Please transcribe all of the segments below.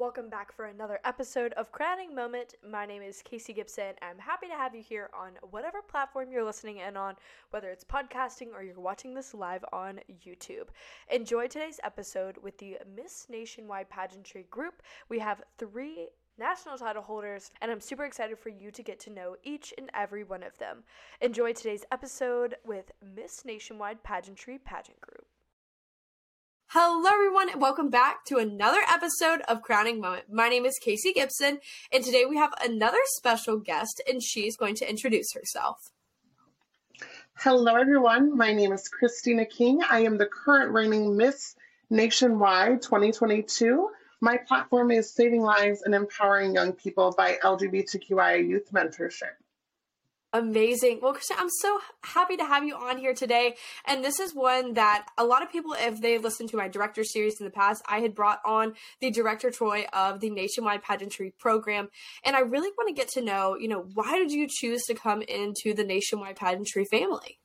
Welcome back for another episode of Crowning Moment. My name is Casey Gibson. I'm happy to have you here on whatever platform you're listening in on, whether it's podcasting or you're watching this live on YouTube. Enjoy today's episode with the Miss Nationwide Pageantry Group. We have three national title holders, and I'm super excited for you to get to know each and every one of them. Enjoy today's episode with Miss Nationwide Pageantry Pageant Group. Hello, everyone, and welcome back to another episode of Crowning Moment. My name is Casey Gibson, and today we have another special guest, and she's going to introduce herself. Hello, everyone. My name is Christina King. I am the current reigning Miss Nationwide 2022. My platform is Saving Lives and Empowering Young People by LGBTQIA Youth Mentorship. Amazing. Well, Christina, I'm so happy to have you on here today. And this is one that a lot of people, if they listened to my director series in the past, I had brought on the director Troy of the Nationwide Pageantry Program. And I really want to get to know, you know, why did you choose to come into the Nationwide Pageantry family?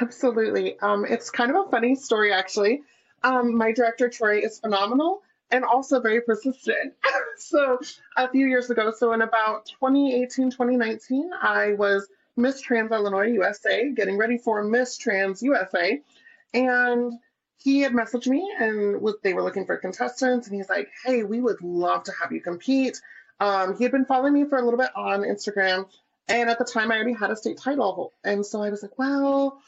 Absolutely. Um, it's kind of a funny story, actually. Um, my director Troy is phenomenal and also very persistent. so a few years ago, so in about 2018, 2019, I was Miss Trans Illinois USA, getting ready for Miss Trans USA. And he had messaged me and was, they were looking for contestants. And he's like, hey, we would love to have you compete. Um, he had been following me for a little bit on Instagram. And at the time, I already had a state title. And so I was like, well,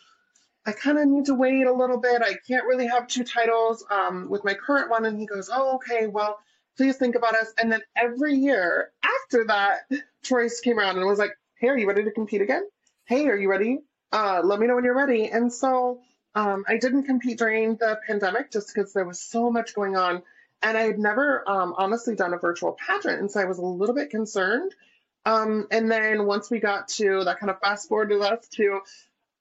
I kind of need to wait a little bit. I can't really have two titles um, with my current one. And he goes, Oh, okay, well, please think about us. And then every year after that, Troy's came around and was like, Hey, are you ready to compete again? Hey, are you ready? Uh, let me know when you're ready. And so um, I didn't compete during the pandemic just because there was so much going on. And I had never um, honestly done a virtual pageant. And so I was a little bit concerned. Um, and then once we got to that kind of fast forwarded us to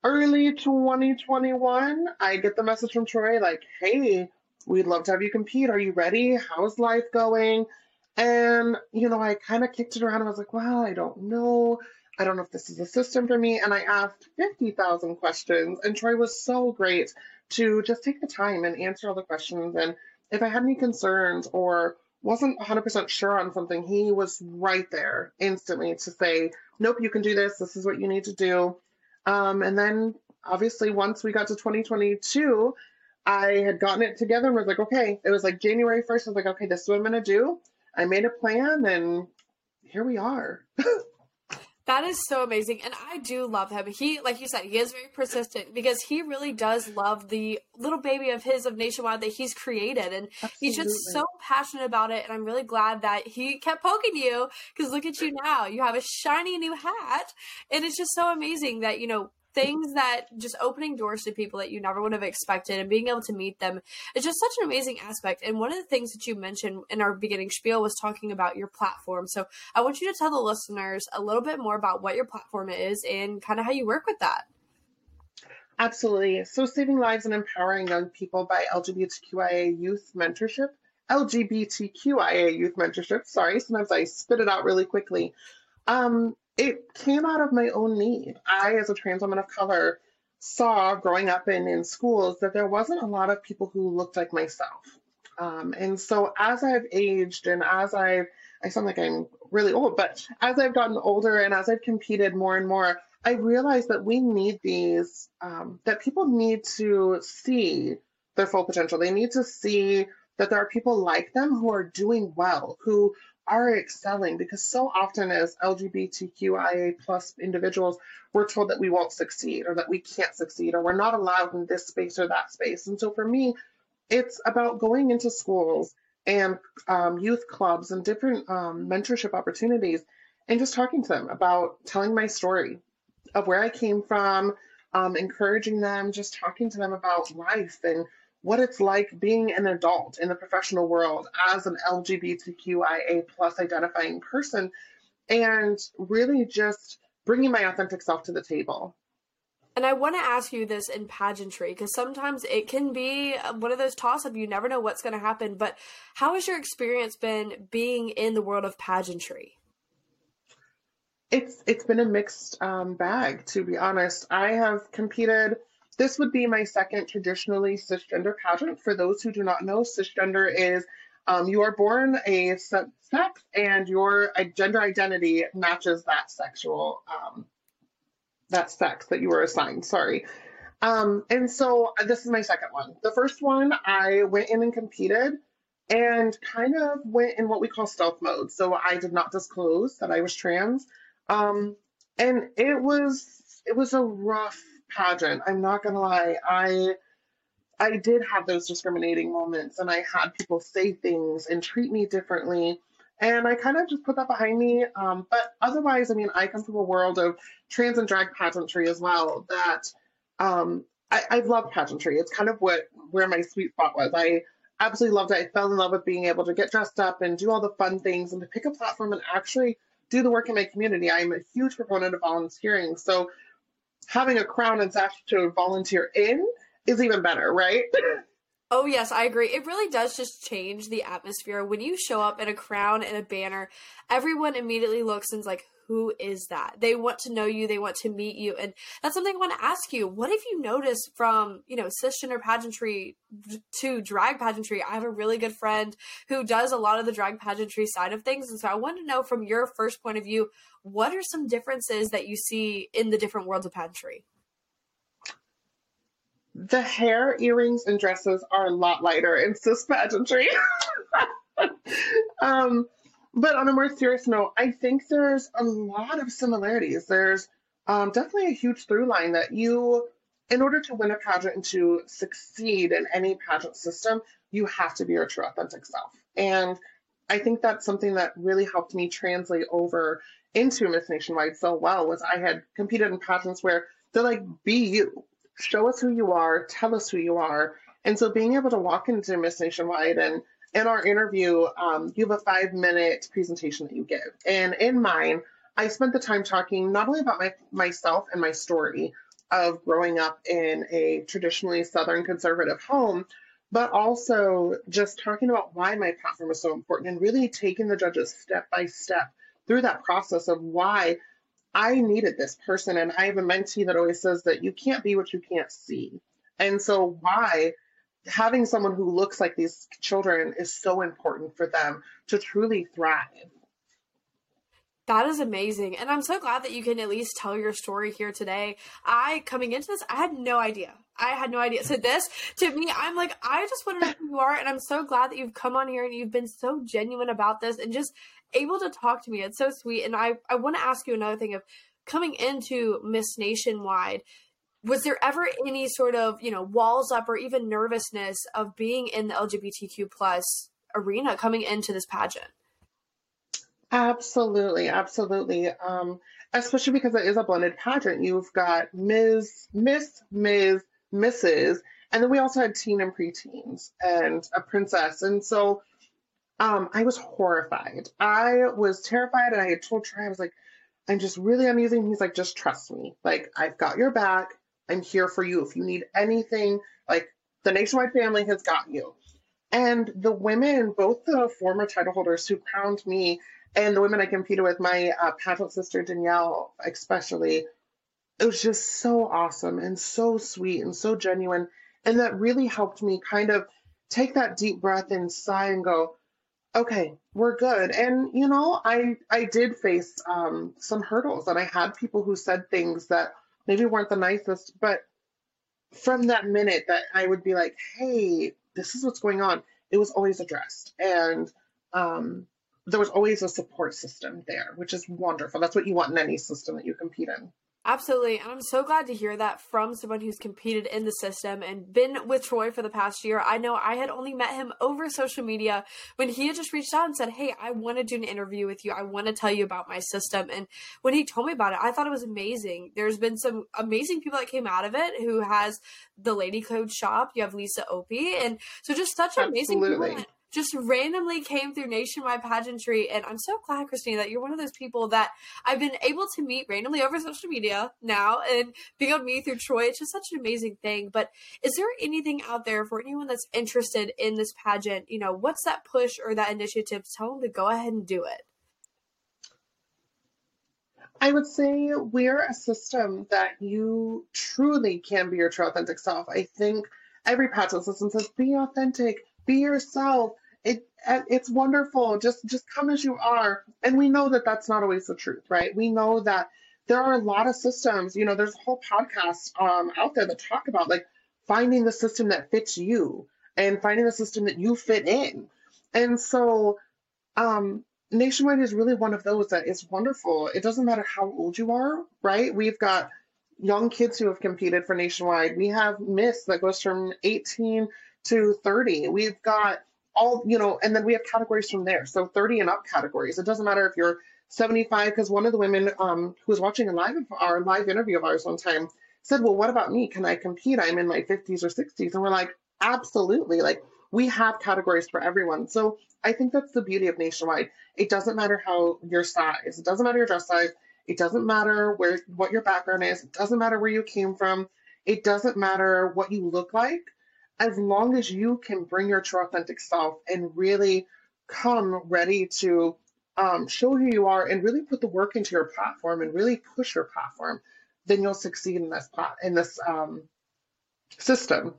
early 2021, I get the message from Troy like, hey, we'd love to have you compete. Are you ready? How's life going? And, you know, I kind of kicked it around. And I was like, well, I don't know. I don't know if this is a system for me. And I asked 50,000 questions. And Troy was so great to just take the time and answer all the questions. And if I had any concerns or wasn't 100% sure on something, he was right there instantly to say, nope, you can do this. This is what you need to do. Um, and then obviously once we got to 2022, I had gotten it together and was like, okay, it was like January 1st. I was like, okay, this is what I'm going to do. I made a plan and here we are. That is so amazing. And I do love him. He, like you said, he is very persistent because he really does love the little baby of his of Nationwide that he's created. And Absolutely. he's just so passionate about it. And I'm really glad that he kept poking you because look at you now. You have a shiny new hat. And it's just so amazing that, you know, things that just opening doors to people that you never would have expected and being able to meet them is just such an amazing aspect. And one of the things that you mentioned in our beginning spiel was talking about your platform. So I want you to tell the listeners a little bit more about what your platform is and kind of how you work with that. Absolutely. So, Saving Lives and Empowering Young People by LGBTQIA Youth Mentorship. LGBTQIA Youth Mentorship. Sorry, sometimes I spit it out really quickly. Um, it came out of my own need. I, as a trans woman of color, saw growing up in, in schools that there wasn't a lot of people who looked like myself. Um, and so as I've aged and as I've, I sound like I'm really old, but as I've gotten older and as I've competed more and more, I realized that we need these, um, that people need to see their full potential. They need to see that there are people like them who are doing well, who are excelling because so often as LGBTQIA plus individuals, we're told that we won't succeed or that we can't succeed or we're not allowed in this space or that space. And so for me, it's about going into schools and um, youth clubs and different um, mentorship opportunities and just talking to them about telling my story of where I came from, um, encouraging them, just talking to them about life and what it's like being an adult in the professional world as an LGBTQIA plus identifying person and really just bringing my authentic self to the table. And I want to ask you this in pageantry because sometimes it can be one of those toss up. You never know what's going to happen. But how has your experience been being in the world of pageantry? It's it's been a mixed um, bag, to be honest. I have competed this would be my second traditionally cisgender pageant. For those who do not know, cisgender is Um, you are born a sex and your gender identity matches that sexual um, that sex that you were assigned. Sorry. Um, and so uh, this is my second one. The first one, I went in and competed and kind of went in what we call stealth mode. So I did not disclose that I was trans. Um, and it was it was a rough pageant. I'm not gonna lie. I I did have those discriminating moments and I had people say things and treat me differently. And I kind of just put that behind me. Um, but otherwise, I mean, I come from a world of trans and drag pageantry as well that um, I, I love pageantry. It's kind of what where my sweet spot was. I absolutely loved it. I fell in love with being able to get dressed up and do all the fun things and to pick a platform and actually do the work in my community. I'm a huge proponent of volunteering. So having a crown and sash to volunteer in is even better, right? Oh, yes, I agree. It really does just change the atmosphere. When you show up in a crown and a banner, everyone immediately looks and's like, who is that? They want to know you, they want to meet you. And that's something I want to ask you. What have you noticed from, you know, cisgender pageantry to drag pageantry? I have a really good friend who does a lot of the drag pageantry side of things. And so I want to know from your first point of view, what are some differences that you see in the different worlds of pageantry? The hair, earrings, and dresses are a lot lighter in cis pageantry. um, but on a more serious note, I think there's a lot of similarities. There's um, definitely a huge through line that you, in order to win a pageant and to succeed in any pageant system, you have to be your true authentic self. And I think that's something that really helped me translate over into Miss Nationwide so well was I had competed in pageants where they're like, be you show us who you are, tell us who you are. And so being able to walk into Miss Nationwide and in our interview, um, you have a five minute presentation that you give. And in mine, I spent the time talking not only about my, myself and my story of growing up in a traditionally Southern conservative home, but also just talking about why my platform is so important and really taking the judges step by step through that process of why I needed this person. And I have a mentee that always says that you can't be what you can't see. And so, why having someone who looks like these children is so important for them to truly thrive. That is amazing. And I'm so glad that you can at least tell your story here today. I, coming into this, I had no idea. I had no idea. So, this to me, I'm like, I just want to know who you are. And I'm so glad that you've come on here and you've been so genuine about this and just able to talk to me. It's so sweet. And I, I want to ask you another thing of coming into Miss Nationwide, was there ever any sort of, you know, walls up or even nervousness of being in the LGBTQ plus arena coming into this pageant? Absolutely, absolutely. Um, especially because it is a blended pageant. You've got Ms., Miss, Ms., Mrs., and then we also had teen and preteens and a princess. And so um, I was horrified. I was terrified, and I had told Trey, I was like, I'm just really uneasy. He's like, just trust me. Like, I've got your back. I'm here for you. If you need anything, like, the Nationwide family has got you. And the women, both the former title holders who crowned me and the women I competed with, my uh, sister Danielle, especially, it was just so awesome and so sweet and so genuine. And that really helped me kind of take that deep breath and sigh and go, okay, we're good. And you know, I I did face um, some hurdles, and I had people who said things that maybe weren't the nicest, but from that minute that I would be like, hey, this is what's going on, it was always addressed, and um, there was always a support system there, which is wonderful. That's what you want in any system that you compete in. Absolutely. And I'm so glad to hear that from someone who's competed in the system and been with Troy for the past year. I know I had only met him over social media when he had just reached out and said, Hey, I want to do an interview with you. I want to tell you about my system. And when he told me about it, I thought it was amazing. There's been some amazing people that came out of it who has the Lady Code shop. You have Lisa Opie. And so just such amazing Absolutely. people just randomly came through nationwide pageantry. And I'm so glad, Christina, that you're one of those people that I've been able to meet randomly over social media now and being to meet through Troy. It's just such an amazing thing. But is there anything out there for anyone that's interested in this pageant? You know, what's that push or that initiative tell them to go ahead and do it? I would say we're a system that you truly can be your true authentic self. I think every pageant system says be authentic, be yourself. It it's wonderful. Just just come as you are. And we know that that's not always the truth, right? We know that there are a lot of systems. You know, there's a whole podcast um, out there that talk about like finding the system that fits you and finding the system that you fit in. And so, um, Nationwide is really one of those that is wonderful. It doesn't matter how old you are, right? We've got young kids who have competed for Nationwide. We have Miss that goes from 18 to 30. We've got all, you know, and then we have categories from there. So 30 and up categories. It doesn't matter if you're 75, because one of the women um, who was watching a live our live interview of ours one time said, Well, what about me? Can I compete? I'm in my 50s or 60s. And we're like, Absolutely. Like we have categories for everyone. So I think that's the beauty of Nationwide. It doesn't matter how your size, it doesn't matter your dress size, it doesn't matter where what your background is, it doesn't matter where you came from, it doesn't matter what you look like, as long as you can bring your true authentic self and really come ready to um, show who you are and really put the work into your platform and really push your platform, then you'll succeed in this in this um, system.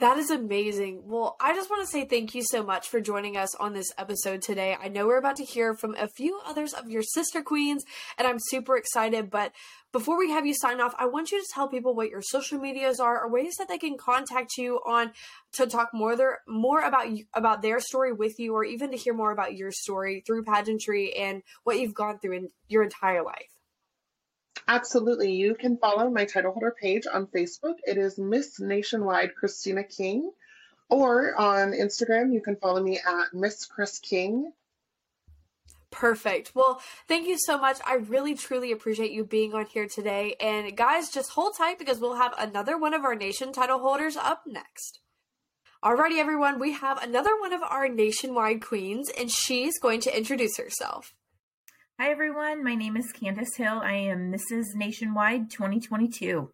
That is amazing. Well, I just want to say thank you so much for joining us on this episode today. I know we're about to hear from a few others of your sister queens, and I'm super excited. But before we have you sign off, I want you to tell people what your social medias are or ways that they can contact you on to talk more their more about you about their story with you, or even to hear more about your story through pageantry and what you've gone through in your entire life. Absolutely. You can follow my title holder page on Facebook. It is Miss Nationwide Christina King. Or on Instagram, you can follow me at Miss Chris King. Perfect. Well, thank you so much. I really truly appreciate you being on here today. And guys, just hold tight because we'll have another one of our nation title holders up next. Alrighty, everyone, we have another one of our nationwide queens, and she's going to introduce herself. Hi, everyone. My name is Candace Hill. I am Mrs. Nationwide 2022.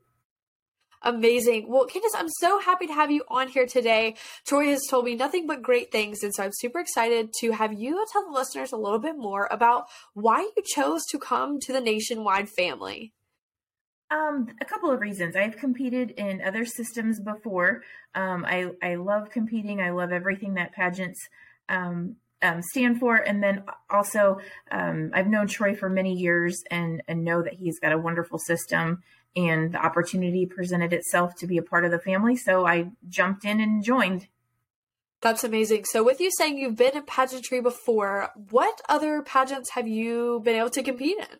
Amazing. Well, Candace, I'm so happy to have you on here today. Troy has told me nothing but great things, and so I'm super excited to have you tell the listeners a little bit more about why you chose to come to the Nationwide family. Um, a couple of reasons. I've competed in other systems before. Um, I I love competing. I love everything that pageants um, um, stand for. And then also, um, I've known Troy for many years and, and know that he's got a wonderful system. And the opportunity presented itself to be a part of the family. So I jumped in and joined. That's amazing. So, with you saying you've been in pageantry before, what other pageants have you been able to compete in?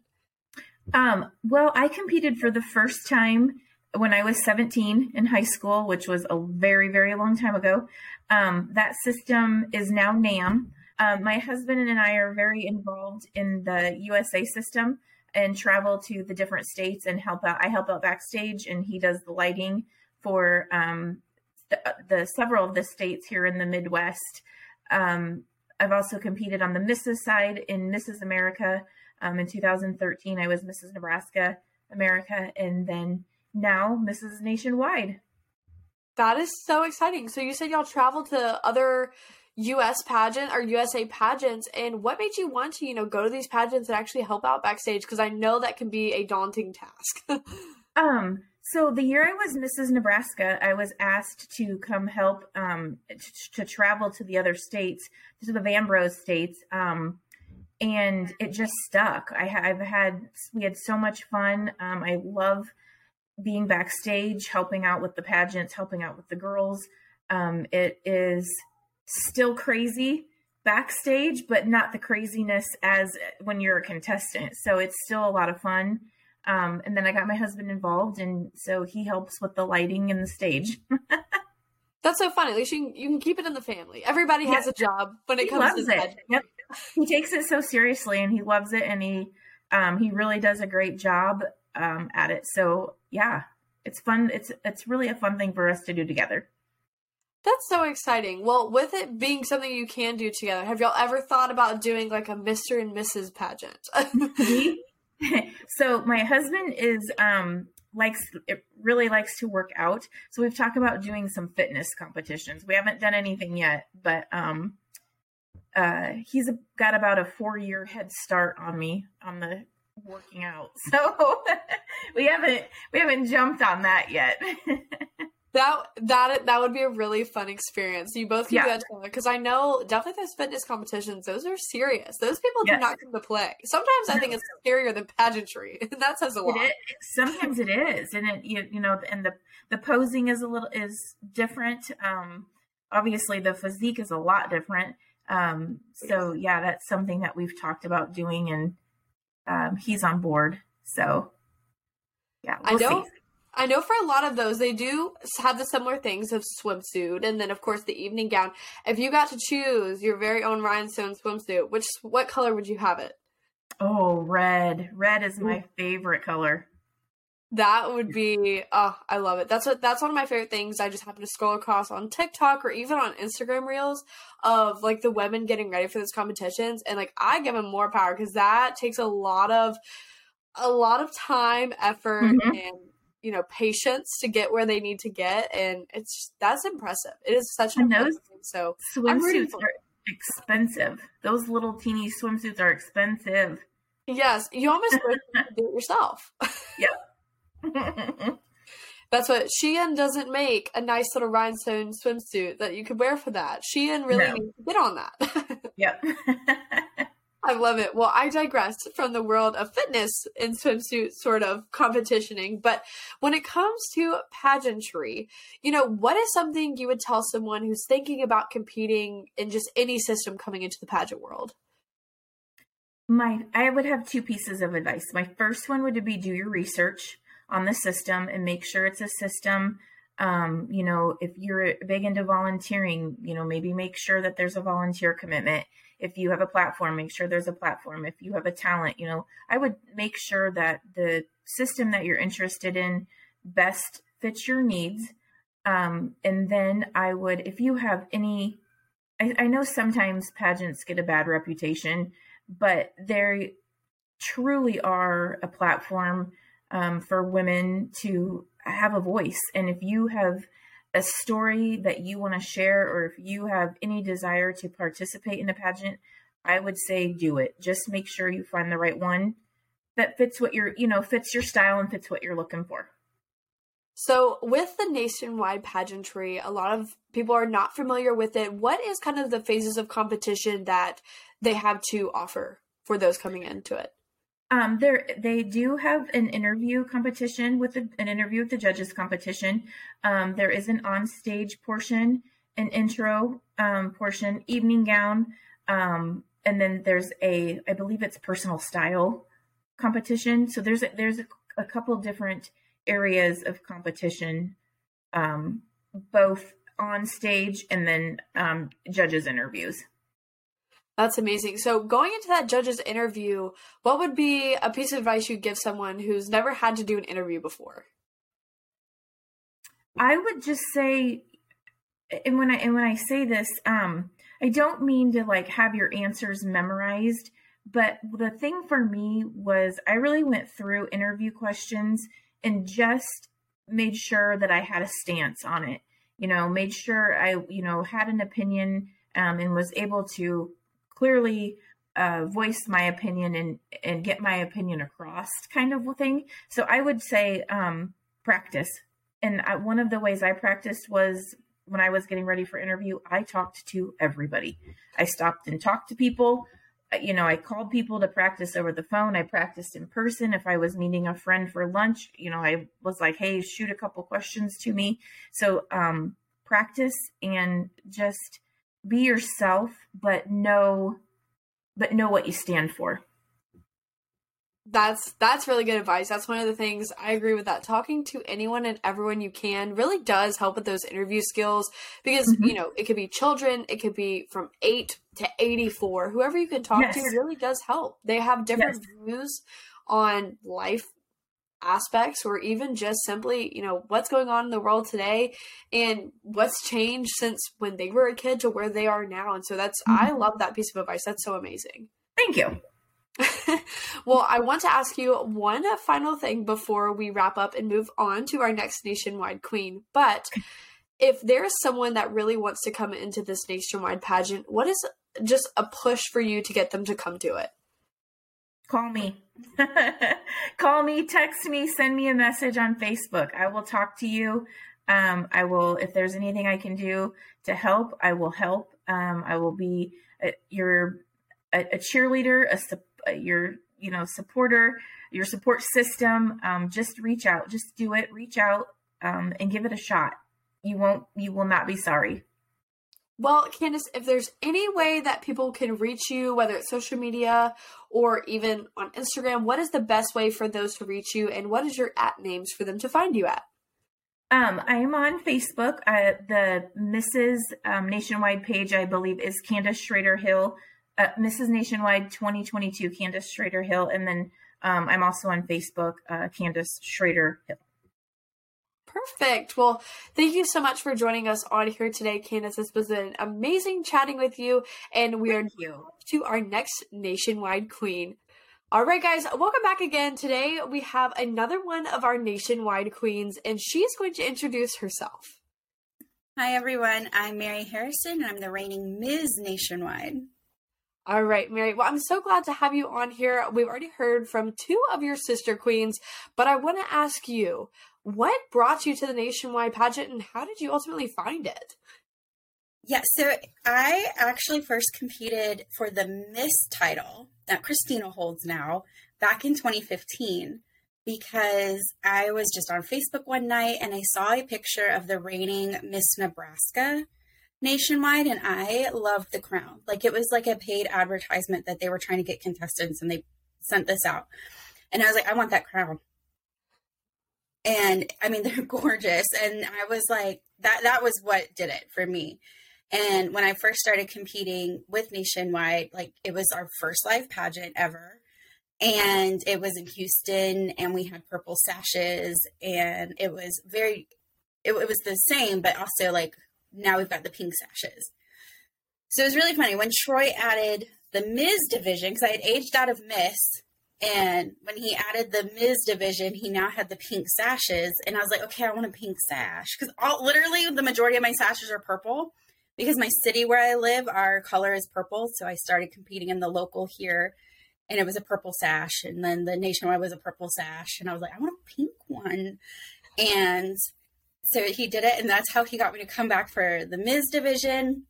Um, well, I competed for the first time when I was 17 in high school, which was a very, very long time ago. Um, that system is now NAM, um, my husband and I are very involved in the USA system and travel to the different states and help out. I help out backstage, and he does the lighting for um, the, the, several of the states here in the Midwest. Um, I've also competed on the Mrs. side in Mrs. America. Um, in 2013, I was Mrs. Nebraska America, and then now Mrs. Nationwide. That is so exciting. So you said y'all travel to other US pageant or USA pageants and what made you want to, you know, go to these pageants and actually help out backstage because I know that can be a daunting task. um so the year I was Mrs. Nebraska, I was asked to come help um, t- to travel to the other states, to the Vanbros states, um, and it just stuck. I, have had we had so much fun. Um, I love being backstage, helping out with the pageants, helping out with the girls. Um, it is still crazy backstage, but not the craziness as when you're a contestant. So it's still a lot of fun. Um, and then I got my husband involved, and so he helps with the lighting and the stage. That's so funny. At least you can, you can keep it in the family. Everybody has a job when it he comes to it. Yep. He takes it so seriously, and he loves it, and he um, he really does a great job um, at it. So yeah, it's fun. It's it's really a fun thing for us to do together. That's so exciting. Well, with it being something you can do together, have y'all ever thought about doing like a Mr. and Mrs. pageant? so my husband is um likes it really likes to work out. So we've talked about doing some fitness competitions. We haven't done anything yet, but um uh he's got about a 4-year head start on me on the working out. So we haven't we haven't jumped on that yet. That that that would be a really fun experience. You both can Yeah. do that together because I know definitely those fitness competitions. Those are serious. Those people do not come to play. Sometimes I think it's scarier than pageantry, and that says a lot. It. Sometimes it is, and it you, you know, and the the posing is a little is different. Um, obviously, the physique is a lot different. Um, so yeah, that's something that we've talked about doing, and um, he's on board. So yeah, I we'll know. see. I know for a lot of those, they do have the similar things of swimsuit, and then of course the evening gown. If you got to choose your very own rhinestone swimsuit, which what color would you have it? Oh, red. Red is my favorite color. That would be oh, I love it. That's what that's one of my favorite things. I just happen to scroll across on TikTok or even on Instagram reels of like the women getting ready for those competitions and like I give them more power cuz that takes a lot of a lot of time, effort Mhm. and you know, patience to get where they need to get and it's that's impressive. It is such an And those. So, Swimsuits are expensive. Those little teeny swimsuits are expensive. yes, you almost could do it yourself. Yeah that's what Shein doesn't make a nice little rhinestone swimsuit that you could wear for that. Shein really No. needs to get on that. yep. I love it. Well, I digressed from the world of fitness and swimsuit sort of competitioning, but when it comes to pageantry, you know, what is something you would tell someone who's thinking about competing in just any system coming into the pageant world? My I would have two pieces of advice. My first one would be do your research on the system and make sure it's a system um, you know, if you're big into volunteering, you know, maybe make sure that there's a volunteer commitment. If you have a platform, make sure there's a platform. If you have a talent, you know, I would make sure that the system that you're interested in best fits your needs. Um, and then I would, if you have any, I, I know sometimes pageants get a bad reputation, but they truly are a platform um, for women to have a voice. And if you have a story that you want to share, or if you have any desire to participate in a pageant, I would say do it. Just make sure you find the right one that fits what you're, you know, fits your style and fits what you're looking for. So, with the nationwide pageantry, a lot of people are not familiar with it. What is kind of the phases of competition that they have to offer for those coming into it? Um, there they do have an interview competition with the, an interview with the judges competition. Um, there is an on stage portion, an intro um, portion, evening gown, um, and then there's a I believe it's personal style competition. So there's a, there's a, a couple different areas of competition, um, both on stage and then um, judges interviews. That's amazing. So, going into that judge's interview, what would be a piece of advice you'd give someone who's never had to do an interview before? I would just say, and when I and when I say this, um, I don't mean to like have your answers memorized, but the thing for me was I really went through interview questions and just made sure that I had a stance on it. You know, made sure I, you know, had an opinion um, and was able to clearly uh, voice my opinion and and get my opinion across, kind of thing. So I would say um, practice. And I, one of the ways I practiced was when I was getting ready for interview. I talked to everybody. I stopped and talked to people. Uh, You know, I called people to practice over the phone. I practiced in person. If I was meeting a friend for lunch, you know, I was like, "Hey, shoot a couple questions to me." So um, practice and just be yourself, but know, but know what you stand for. That's that's really good advice. That's one of the things I agree with that. Talking to anyone and everyone you can really does help with those interview skills because Mhm. you know it could be children, it could be from eight to eighty four. Whoever you can talk Yes. to really does help. They have different views on life aspects or even just simply you know what's going on in the world today and what's changed since when they were a kid to where they are now and so that's i Mhm. love that piece of advice that's so amazing Thank you. well, I want to ask you one final thing before we wrap up and move on to our next nationwide queen. But if there's someone that really wants to come into this nationwide pageant, what is just a push for you to get them to come to it? Call me. Call me, text me, send me a message on Facebook. I will talk to you. Um, I will, if there's anything I can do to help, I will help. Um, I will be a, your a, a cheerleader, a, a, your you know supporter, your support system. Um, just reach out, just do it. Reach out um, and give it a shot. You won't, you will not be sorry. Well, Candace, if there's any way that people can reach you, whether it's social media or even on Instagram, what is the best way for those to reach you, and what is your at names for them to find you at? Um, I am on Facebook. Uh, the Mrs. Um, Nationwide page, I believe, is Candace Schrader Hill. Uh, Mrs. Nationwide 2022, Candace Schrader Hill, and then um, I'm also on Facebook, uh, Candace Schrader Hill. Perfect. Well, thank you so much for joining us on here today, Candace. This was an amazing chatting with you, and we are you. to our next nationwide queen. All right, guys, welcome back again. Today we have another one of our nationwide queens, and she's going to introduce herself. Hi, everyone. I'm Mary Harrison, and I'm the reigning Ms. Nationwide. All right, Mary. Well, I'm so glad to have you on here. We've already heard from two of your sister queens, but I want to ask you what brought you to the nationwide pageant and how did you ultimately find it? Yeah, so I actually first competed for the Miss title that Christina holds now back in 2015 because I was just on Facebook one night and I saw a picture of the reigning Miss Nebraska nationwide and I loved the crown. Like it was like a paid advertisement that they were trying to get contestants and they sent this out. And I was like, I want that crown and I mean they're gorgeous and I was like that that was what did it for me. And when I first started competing with Nationwide, like it was our first live pageant ever. And it was in Houston and we had purple sashes and it was very it, it was the same but also like now we've got the pink sashes. So it was really funny when Troy added the Ms division because I had aged out of Miss and when he added the Ms. division, he now had the pink sashes. And I was like, okay, I want a pink sash. Because all literally the majority of my sashes are purple because my city where I live, our color is purple. So I started competing in the local here and it was a purple sash. And then the nationwide was a purple sash. And I was like, I want a pink one. And so he did it. And that's how he got me to come back for the Ms. division.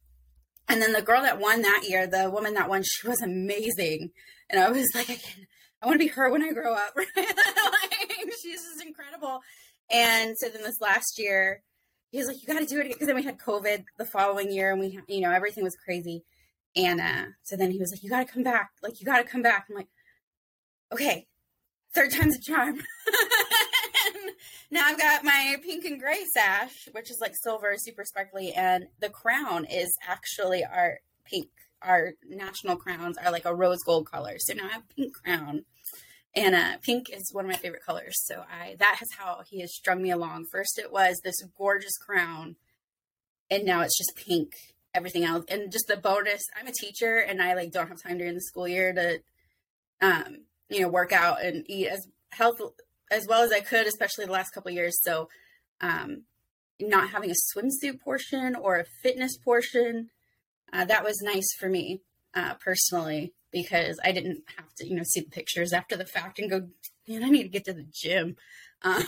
And then the girl that won that year, the woman that won, she was amazing. And I was like, I can I want to be her when I grow up. like, she's just incredible. And so then this last year, he was like, "You got to do it," because then we had COVID the following year, and we, you know, everything was crazy. And uh, so then he was like, "You got to come back. Like, you got to come back." I'm like, "Okay, third time's a charm." now I've got my pink and gray sash, which is like silver, super sparkly, and the crown is actually our pink. Our national crowns are like a rose gold color. So now I have pink crown and uh, pink is one of my favorite colors. So I that is how he has strung me along. First, it was this gorgeous crown, and now it's just pink. Everything else, and just the bonus. I'm a teacher, and I like don't have time during the school year to, um, you know, work out and eat as health as well as I could, especially the last couple years. So, um, not having a swimsuit portion or a fitness portion, uh, that was nice for me uh, personally because I didn't have to, you know, see the pictures after the fact and go, man, I need to get to the gym. Um,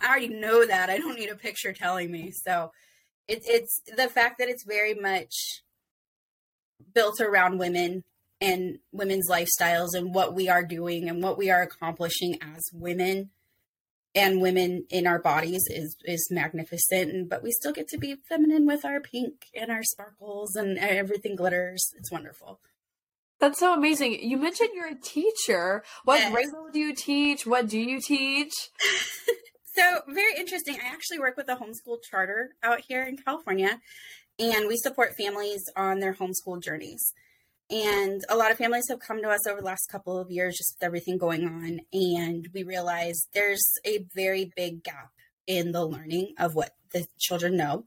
I already know that. I don't need a picture telling me. So it's it's the fact that it's very much built around women and women's lifestyles and what we are doing and what we are accomplishing as women and women in our bodies is is magnificent and, but we still get to be feminine with our pink and our sparkles and everything glitters it's wonderful that's so amazing. You mentioned you're a teacher. What yes. grade level do you teach? What do you teach? so, very interesting. I actually work with a homeschool charter out here in California, and we support families on their homeschool journeys. And a lot of families have come to us over the last couple of years, just with everything going on. And we realize there's a very big gap in the learning of what the children know,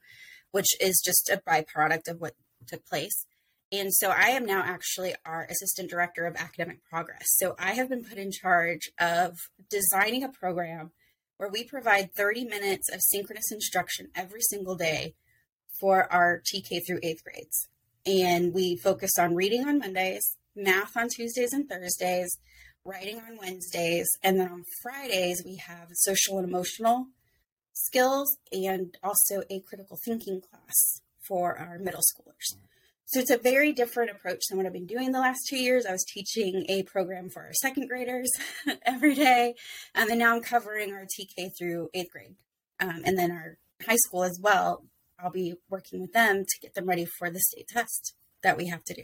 which is just a byproduct of what took place. And so I am now actually our assistant director of academic progress. So I have been put in charge of designing a program where we provide 30 minutes of synchronous instruction every single day for our TK through eighth grades. And we focus on reading on Mondays, math on Tuesdays and Thursdays, writing on Wednesdays, and then on Fridays we have social and emotional skills and also a critical thinking class for our middle schoolers. So it's a very different approach than what I've been doing the last two years. I was teaching a program for our second graders every day, and then now I'm covering our TK through eighth grade, um, and then our high school as well. I'll be working with them to get them ready for the state test that we have to do.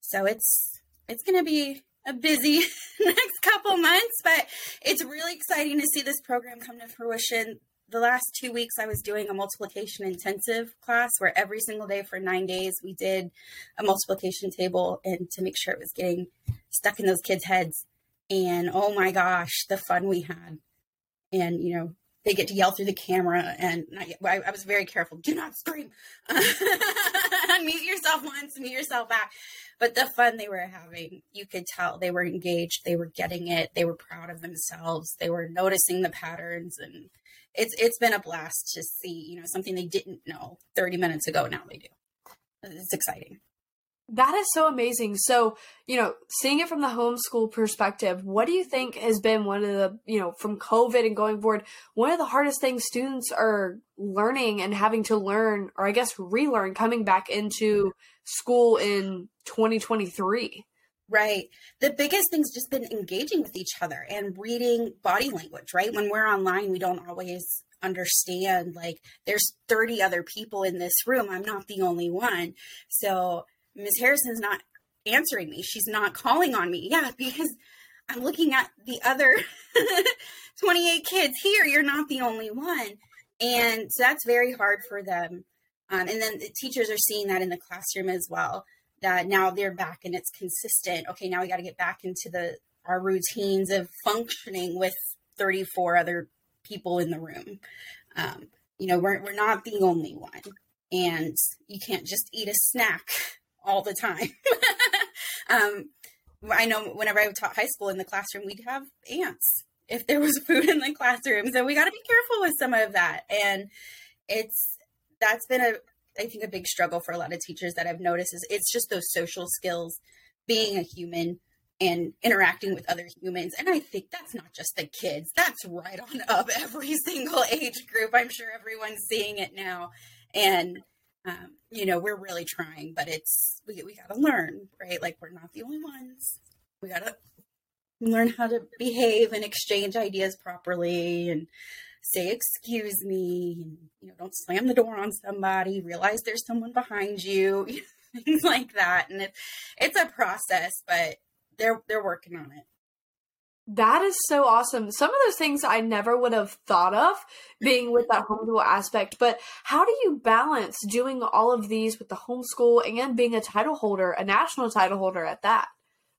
So it's it's going to be a busy next couple months, but it's really exciting to see this program come to fruition the last two weeks I was doing a multiplication intensive class where every single day for nine days we did a multiplication table and to make sure it was getting stuck in those kids' heads. And oh my gosh, the fun we had. And you know, they get to yell through the camera and not, I, I was very careful. Do not scream. mute yourself once, mute yourself back. But the fun they were having, you could tell they were engaged, they were getting it, they were proud of themselves, they were noticing the patterns and it's it's been a blast to see you know something they didn't know 30 minutes ago now they do. It's exciting. That is so amazing. So you know seeing it from the homeschool perspective what do you think has been one of the you know from covid and going forward one of the hardest things students are learning and having to learn or i guess relearn coming back into school in 2023 Right. The biggest thing's just been engaging with each other and reading body language, right? When we're online, we don't always understand like there's 30 other people in this room. I'm not the only one. So Ms. Harrison's not answering me. She's not calling on me. Yeah, because I'm looking at the other 28 kids here. You're not the only one. And so that's very hard for them. Um, and then the teachers are seeing that in the classroom as well that now they're back and it's consistent. Okay, now we got to get back into the our routines of functioning with 34 other people in the room. Um, you know, we're we're not the only one, and you can't just eat a snack all the time. um, I know whenever I taught high school in the classroom, we'd have ants if there was food in the classroom. So we got to be careful with some of that, and it's that's been a I think a big struggle for a lot of teachers that I've noticed is it's just those social skills, being a human and interacting with other humans. And I think that's not just the kids, that's right on up every single age group. I'm sure everyone's seeing it now. And, um, you know, we're really trying, but it's, we, we got to learn, right? Like, we're not the only ones. We got to learn how to behave and exchange ideas properly and say excuse me and you know don't slam the door on somebody realize there's someone behind you things like that and it, it's a process but they're they're working on it that is so awesome. Some of those things I never would have thought of being with that homeschool aspect. But how do you balance doing all of these with the homeschool and being a title holder, a national title holder at that?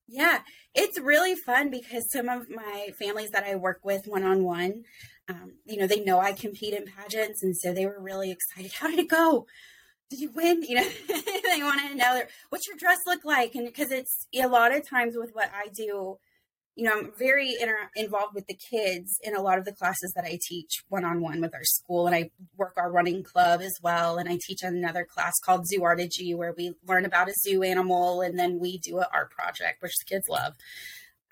Yeah, it's really fun because some of my families that I work with one on one, um, you know, they know I compete in pageants, and so they were really excited. How did it go? Did you win? You know, they wanted to know what's your dress look like, and because it's a lot of times with what I do, you know, I'm very inter- involved with the kids in a lot of the classes that I teach one on one with our school, and I work our running club as well. And I teach another class called Zoology, where we learn about a zoo animal, and then we do an art project, which the kids love.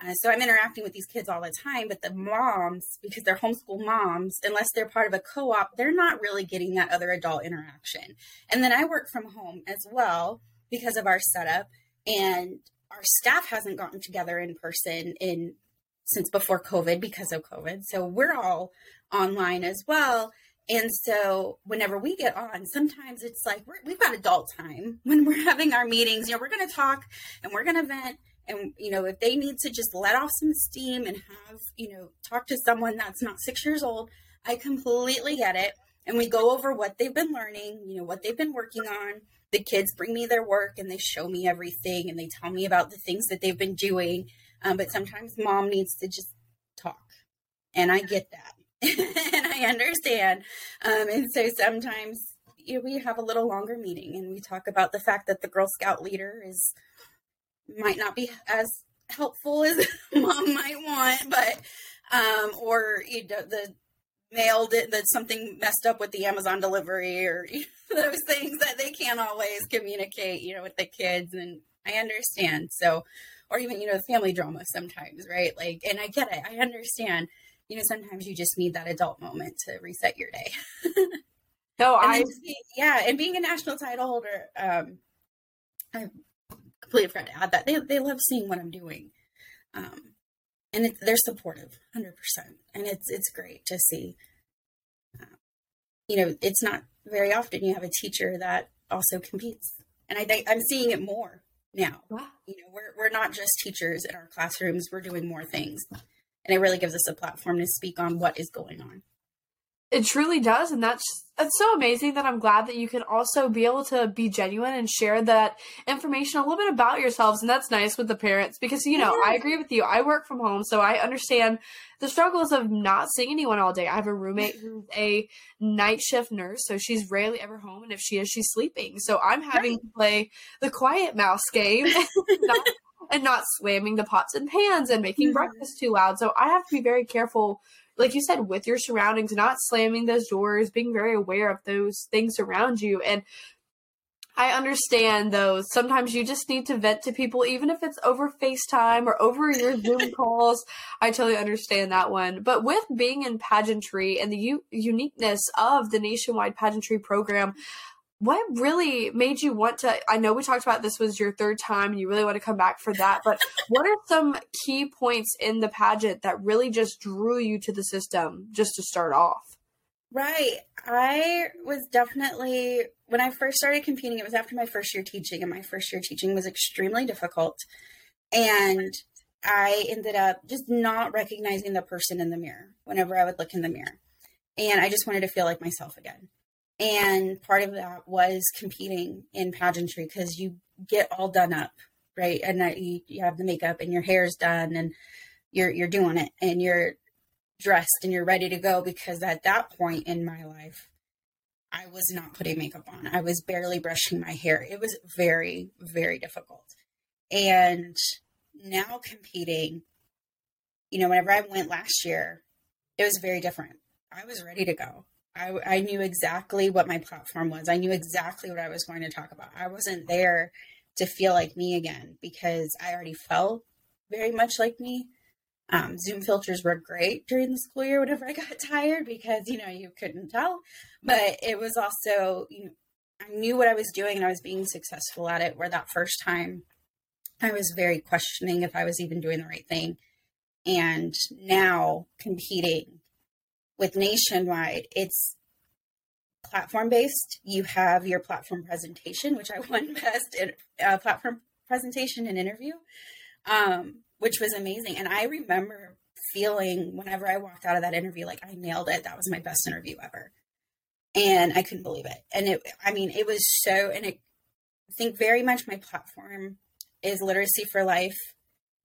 Uh, so I'm interacting with these kids all the time, but the moms, because they're homeschool moms, unless they're part of a co-op, they're not really getting that other adult interaction. And then I work from home as well because of our setup, and our staff hasn't gotten together in person in since before COVID because of COVID. So we're all online as well. And so whenever we get on, sometimes it's like we have got adult time when we're having our meetings. You know, we're going to talk and we're going to vent and you know if they need to just let off some steam and have you know talk to someone that's not six years old i completely get it. And we go over what they've been learning you know what they've been working on. The kids bring me their work and they show me everything and they tell me about the things that they've been doing. Um, but sometimes mom needs to just talk. And i get that. And i understand. Um, and so sometimes you know, we have a little longer meeting and we talk about the fact that the girl scout leader is might not be as helpful as mom might want, but um, or you know, the mail did that something messed up with the Amazon delivery or you know, those things that they can't always communicate, you know, with the kids. And I understand. So, or even, you know, the family drama sometimes, right? Like, and I get it. I understand. you know, sometimes you just need that adult moment to reset your day. no, I yeah, and being a national title holder, um, I completely forgot to add that they they love seeing what I'm doing, um, and it, they're supportive, hundred percent, and it's it's great to see. Uh, you know, it's not very often you have a teacher that also competes, and I think I'm seeing it more now. Wow. You know, we're we're not just teachers in our classrooms; we're doing more things, and it really gives us a platform to speak on what is going on. It truly does, and that's it's so amazing that I'm glad that you can also be able to be genuine and share that information a little bit about yourselves, and that's nice with the parents because you know yeah. I agree with you. I work from home, so I understand the struggles of not seeing anyone all day. I have a roommate who's a night shift nurse, so she's rarely ever home, and if she is, she's sleeping. So I'm having right. to play the quiet mouse game. not, and not slamming the pots and pans and making mm-hmm. breakfast too loud. So I have to be very careful like you said, with your surroundings, not slamming those doors, being very aware of those things around you. And I understand though, sometimes you just need to vent to people, even if it's over FaceTime or over your Zoom calls. I totally understand that one. But with being in pageantry and the u- uniqueness of the nationwide pageantry program, what really made you want to i know we talked about this was your third time and you really want to come back for that but what are some key points in the pageant that really just drew you to the system just to start off? Right. I was definitely when i first started competing it was after my first year teaching and my first year teaching was extremely difficult. And i ended up just not recognizing the person in the mirror whenever i would look in the mirror. And i just wanted to feel like myself again and part of that was competing in pageantry because you get all done up, right? And that you, you have the makeup and your hair's done and you're you're doing it and you're dressed and you're ready to go because at that point in my life I was not putting makeup on. I was barely brushing my hair. It was very very difficult. And now competing, you know, whenever I went last year, it was very different. I was ready to go. I, I knew exactly what my platform was. I knew exactly what I was going to talk about. I wasn't there to feel like me again because I already felt very much like me. Um, Zoom filters were great during the school year whenever I got tired because, you know, you couldn't tell. But it was also, you know, I knew what I was doing and I was being successful at it. Where that first time I was very questioning if I was even doing the right thing. And now competing with Nationwide, it's platform based. You have your platform presentation, which I won best in uh, platform presentation and interview, um, which was amazing. And I remember feeling whenever I walked out of that interview, like I nailed it. That was my best interview ever. And I couldn't believe it. And it, I mean, it was so, and it, I think very much my platform is Literacy for Life,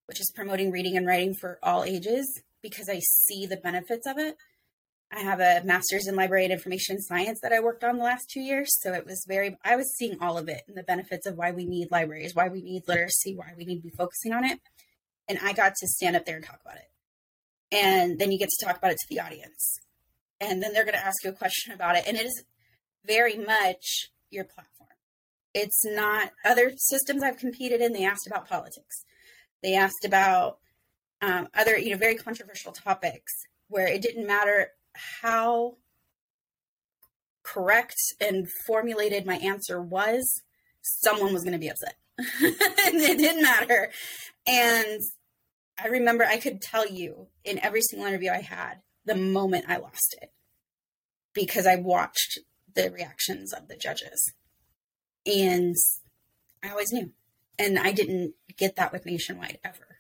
which is promoting reading and writing for all ages because I see the benefits of it. I have a master's in library and information science that I worked on the last two years. So it was very, I was seeing all of it and the benefits of why we need libraries, why we need literacy, why we need to be focusing on it. And I got to stand up there and talk about it. And then you get to talk about it to the audience. And then they're going to ask you a question about it. And it is very much your platform. It's not other systems I've competed in. They asked about politics. They asked about um, other, you know, very controversial topics where it didn't matter how correct and formulated my answer was, someone was going to be upset. it didn't matter. And I remember I could tell you in every single interview I had the moment I lost it because I watched the reactions of the judges. And I always knew. And I didn't get that with Nationwide ever.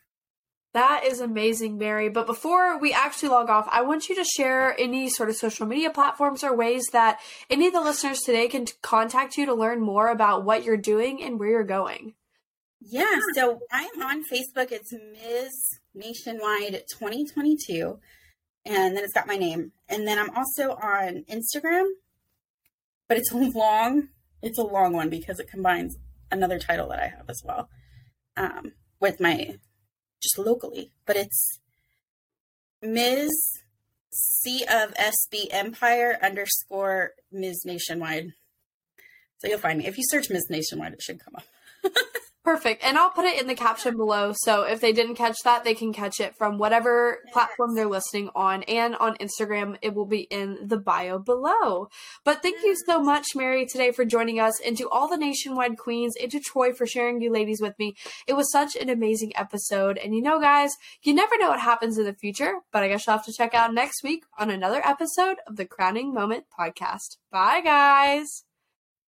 That is amazing, Mary. But before we actually log off, I want you to share any sort of social media platforms or ways that any of the listeners today can contact you to learn more about what you're doing and where you're going. Yeah, so I'm on Facebook. It's Ms. Nationwide 2022. And then it's got my name. And then I'm also on Instagram, but it's a long, it's a long one because it combines another title that I have as well um, with my just locally, but it's Ms. C of SB Empire underscore Ms. Nationwide. So you'll find me. If you search Ms. Nationwide, it should come up. Perfect. And I'll put it in the caption below. So if they didn't catch that, they can catch it from whatever platform they're listening on. And on Instagram, it will be in the bio below. But thank you so much, Mary, today for joining us, and to all the nationwide queens, and to Troy for sharing you ladies with me. It was such an amazing episode. And you know, guys, you never know what happens in the future, but I guess you'll have to check out next week on another episode of the Crowning Moment podcast. Bye, guys.